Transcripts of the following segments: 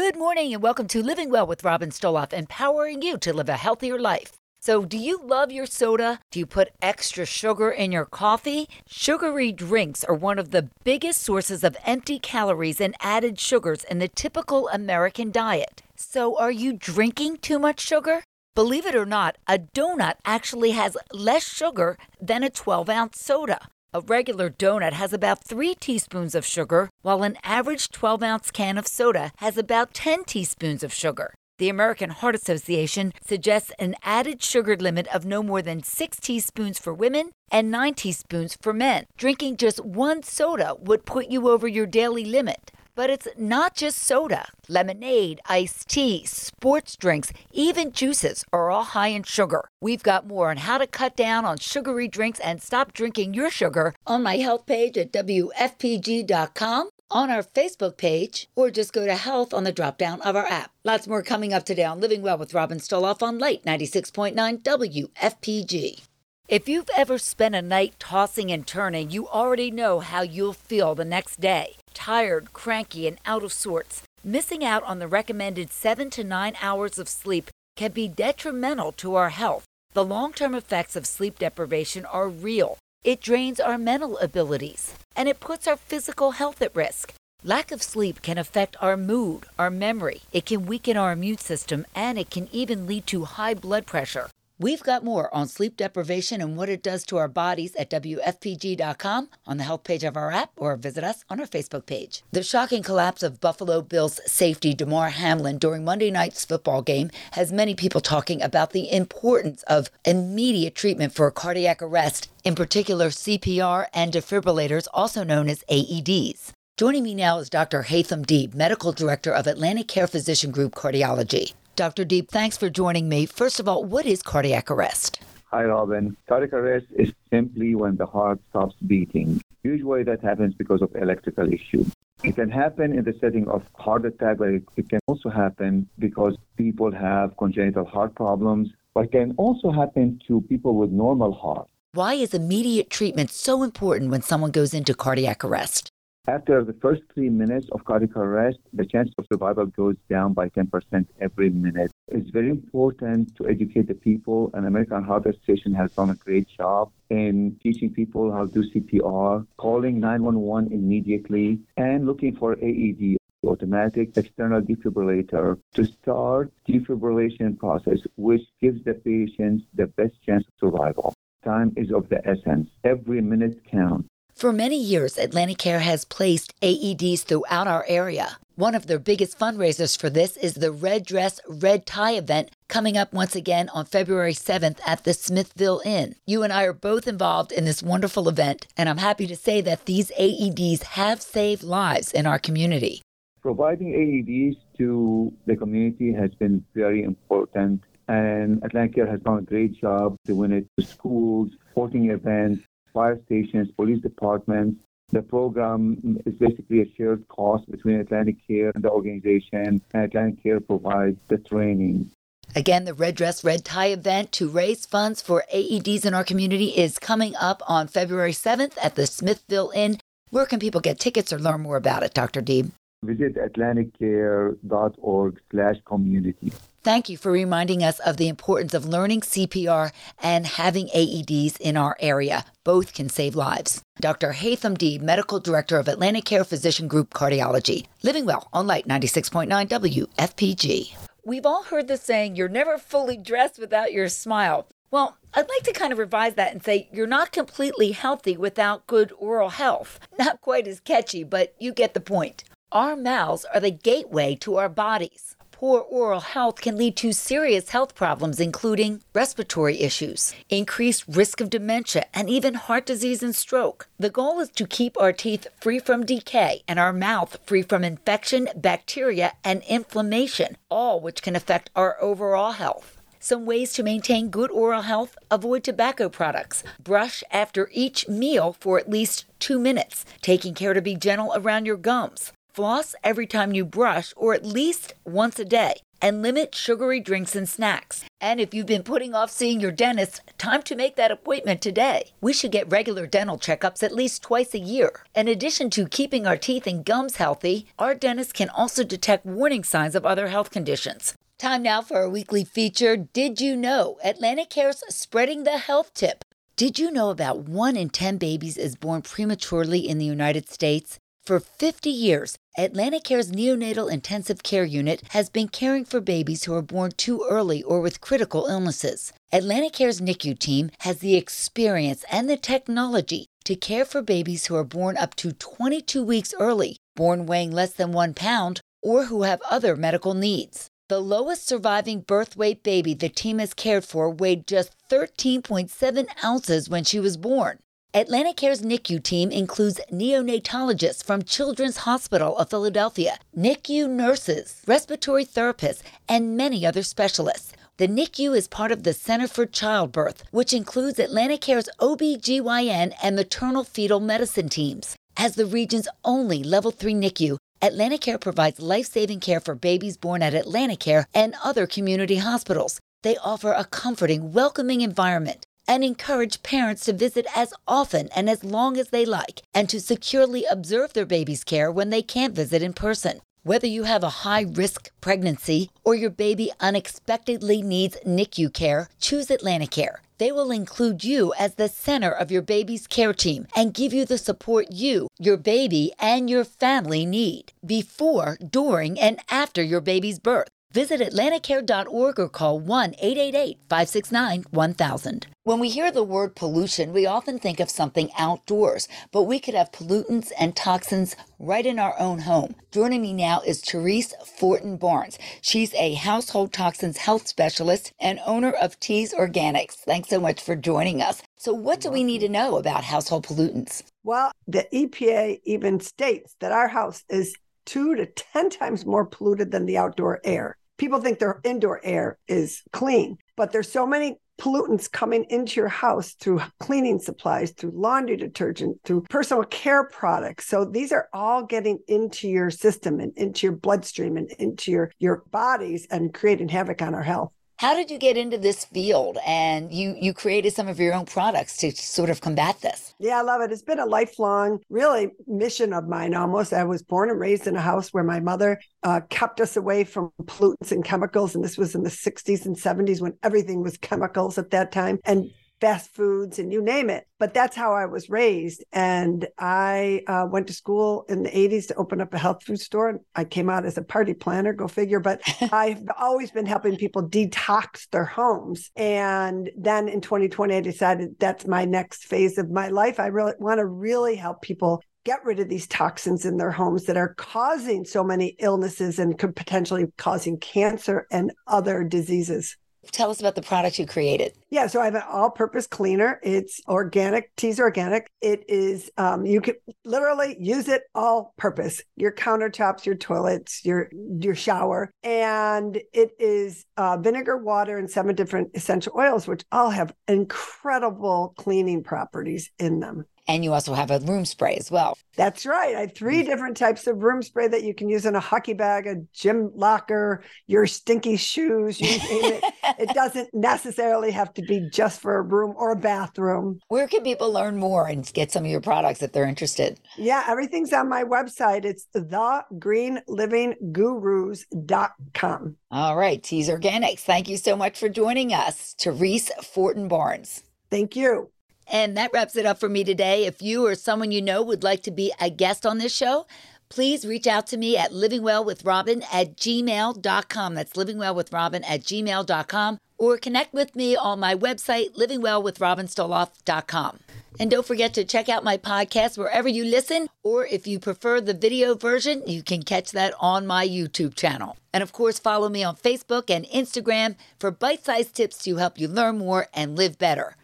Good morning and welcome to Living Well with Robin Stoloff, empowering you to live a healthier life. So, do you love your soda? Do you put extra sugar in your coffee? Sugary drinks are one of the biggest sources of empty calories and added sugars in the typical American diet. So, are you drinking too much sugar? Believe it or not, a donut actually has less sugar than a 12 ounce soda. A regular donut has about 3 teaspoons of sugar, while an average 12 ounce can of soda has about 10 teaspoons of sugar. The American Heart Association suggests an added sugar limit of no more than 6 teaspoons for women and 9 teaspoons for men. Drinking just one soda would put you over your daily limit. But it's not just soda. Lemonade, iced tea, sports drinks, even juices are all high in sugar. We've got more on how to cut down on sugary drinks and stop drinking your sugar on my health page at WFPG.com, on our Facebook page, or just go to health on the drop down of our app. Lots more coming up today on Living Well with Robin Stoloff on Light 96.9 WFPG. If you've ever spent a night tossing and turning, you already know how you'll feel the next day tired, cranky, and out of sorts. Missing out on the recommended seven to nine hours of sleep can be detrimental to our health. The long term effects of sleep deprivation are real. It drains our mental abilities and it puts our physical health at risk. Lack of sleep can affect our mood, our memory, it can weaken our immune system, and it can even lead to high blood pressure. We've got more on sleep deprivation and what it does to our bodies at WFPG.com on the health page of our app or visit us on our Facebook page. The shocking collapse of Buffalo Bills safety Damar Hamlin during Monday night's football game has many people talking about the importance of immediate treatment for cardiac arrest, in particular CPR and defibrillators, also known as AEDs. Joining me now is Dr. Haitham Deeb, Medical Director of Atlantic Care Physician Group Cardiology. Dr. Deeb, thanks for joining me. First of all, what is cardiac arrest? Hi, Robin. Cardiac arrest is simply when the heart stops beating. Usually that happens because of electrical issue. It can happen in the setting of heart attack, but it can also happen because people have congenital heart problems, but it can also happen to people with normal heart. Why is immediate treatment so important when someone goes into cardiac arrest? After the first three minutes of cardiac arrest, the chance of survival goes down by 10% every minute. It's very important to educate the people, and American Heart Association has done a great job in teaching people how to do CPR, calling 911 immediately, and looking for AED, automatic external defibrillator, to start defibrillation process, which gives the patient the best chance of survival. Time is of the essence. Every minute counts. For many years, Atlantic Care has placed AEDs throughout our area. One of their biggest fundraisers for this is the Red Dress, Red Tie event coming up once again on February 7th at the Smithville Inn. You and I are both involved in this wonderful event, and I'm happy to say that these AEDs have saved lives in our community. Providing AEDs to the community has been very important, and Atlantic Care has done a great job doing it to schools, sporting events, fire stations, police departments. The program is basically a shared cost between Atlantic Care and the organization, and Atlantic Care provides the training. Again, the Red Dress, Red Tie event to raise funds for AEDs in our community is coming up on February 7th at the Smithville Inn. Where can people get tickets or learn more about it, Dr. Deeb? Visit atlanticcare.org slash community. Thank you for reminding us of the importance of learning CPR and having AEDs in our area. Both can save lives. Dr. Haitham Deeb, Medical Director of Atlantic Care Physician Group Cardiology. Living Well on Light 96.9 WFPG. We've all heard the saying, you're never fully dressed without your smile. Well, I'd like to kind of revise that and say you're not completely healthy without good oral health. Not quite as catchy, but you get the point. Our mouths are the gateway to our bodies. Poor oral health can lead to serious health problems, including respiratory issues, increased risk of dementia, and even heart disease and stroke. The goal is to keep our teeth free from decay and our mouth free from infection, bacteria, and inflammation, all which can affect our overall health. Some ways to maintain good oral health avoid tobacco products. Brush after each meal for at least two minutes, taking care to be gentle around your gums. Floss every time you brush or at least once a day. and limit sugary drinks and snacks. And if you've been putting off seeing your dentist, time to make that appointment today. We should get regular dental checkups at least twice a year. In addition to keeping our teeth and gums healthy, our dentist can also detect warning signs of other health conditions. Time now for our weekly feature Did You Know? Atlantic Care's Spreading the Health Tip. Did you know about 1 in 10 babies is born prematurely in the United States? For 50 years, Atlantic Care's neonatal intensive care unit has been caring for babies who are born too early or with critical illnesses. Atlantic Care's NICU team has the experience and the technology to care for babies who are born up to 22 weeks early, born weighing less than one pound, or who have other medical needs. The lowest surviving birth weight baby the team has cared for weighed just 13.7 ounces when she was born. Atlantic Care's NICU team includes neonatologists from Children's Hospital of Philadelphia, NICU nurses, respiratory therapists, and many other specialists. The NICU is part of the Center for Childbirth, which includes Atlantic Care's OB/GYN and maternal fetal medicine teams. As the region's only level 3 NICU, Atlantic Care provides life saving care for babies born at Atlantic Care and other community hospitals. They offer a comforting, welcoming environment and encourage parents to visit as often and as long as they like and to securely observe their baby's care when they can't visit in person. Whether you have a high risk pregnancy or your baby unexpectedly needs NICU care, choose Atlantic Care. They will include you as the center of your baby's care team and give you the support you, your baby, and your family need before, during, and after your baby's birth. Visit AtlanticCare.org or call 1 888 569 1000. When we hear the word pollution, we often think of something outdoors, but we could have pollutants and toxins right in our own home. Joining me now is Therese Fortin Barnes. She's a household toxins health specialist and owner of Tease Organics. Thanks so much for joining us. So, what do we need to know about household pollutants? Well, the EPA even states that our house is two to 10 times more polluted than the outdoor air. People think their indoor air is clean, but there's so many pollutants coming into your house through cleaning supplies, through laundry detergent, through personal care products. So these are all getting into your system and into your bloodstream and into your, your bodies and creating havoc on our health. How did you get into this field and you you created some of your own products to sort of combat this? Yeah, I love it. It's been a lifelong, really mission of mine almost. I was born and raised in a house where my mother uh, kept us away from pollutants and chemicals. And this was in the 60s and 70s when everything was chemicals at that time. And fast foods and you name it. But that's how I was raised. And I uh, went to school in the 80s to open up a health food store. I came out as a party planner, go figure. But I've always been helping people detox their homes. And then in 2020, I decided that's my next phase of my life. I really want to really help people get rid of these toxins in their homes that are causing so many illnesses and could potentially causing cancer and other diseases. Tell us about the product you created. Yeah, so I have an all-purpose cleaner. It's organic, Tease Organic. It is um, you can literally use it all-purpose. Your countertops, your toilets, your your shower, and it is uh, vinegar, water, and seven different essential oils, which all have incredible cleaning properties in them. And you also have a room spray as well. That's right. I have three mm. different types of room spray that you can use in a hockey bag, a gym locker, your stinky shoes, you name it. it doesn't necessarily have to be just for a room or a bathroom. Where can people learn more and get some of your products if they're interested? Yeah, everything's on my website. It's thegreenlivinggurus.com. All right, Tease Organics. Thank you so much for joining us, Therese Fortin Barnes. Thank you. And that wraps it up for me today. If you or someone you know would like to be a guest on this show, please reach out to me at livingwellwithrobin at gmail.com. That's livingwellwithrobin at gmail.com. Or connect with me on my website, livingwellwithrobinstoloff.com. And don't forget to check out my podcast wherever you listen, or if you prefer the video version, you can catch that on my YouTube channel. And of course, follow me on Facebook and Instagram for bite sized tips to help you learn more and live better.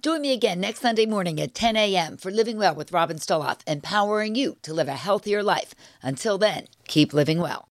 Join me again next Sunday morning at 10 a.m. for Living Well with Robin Stoloff, empowering you to live a healthier life. Until then, keep living well.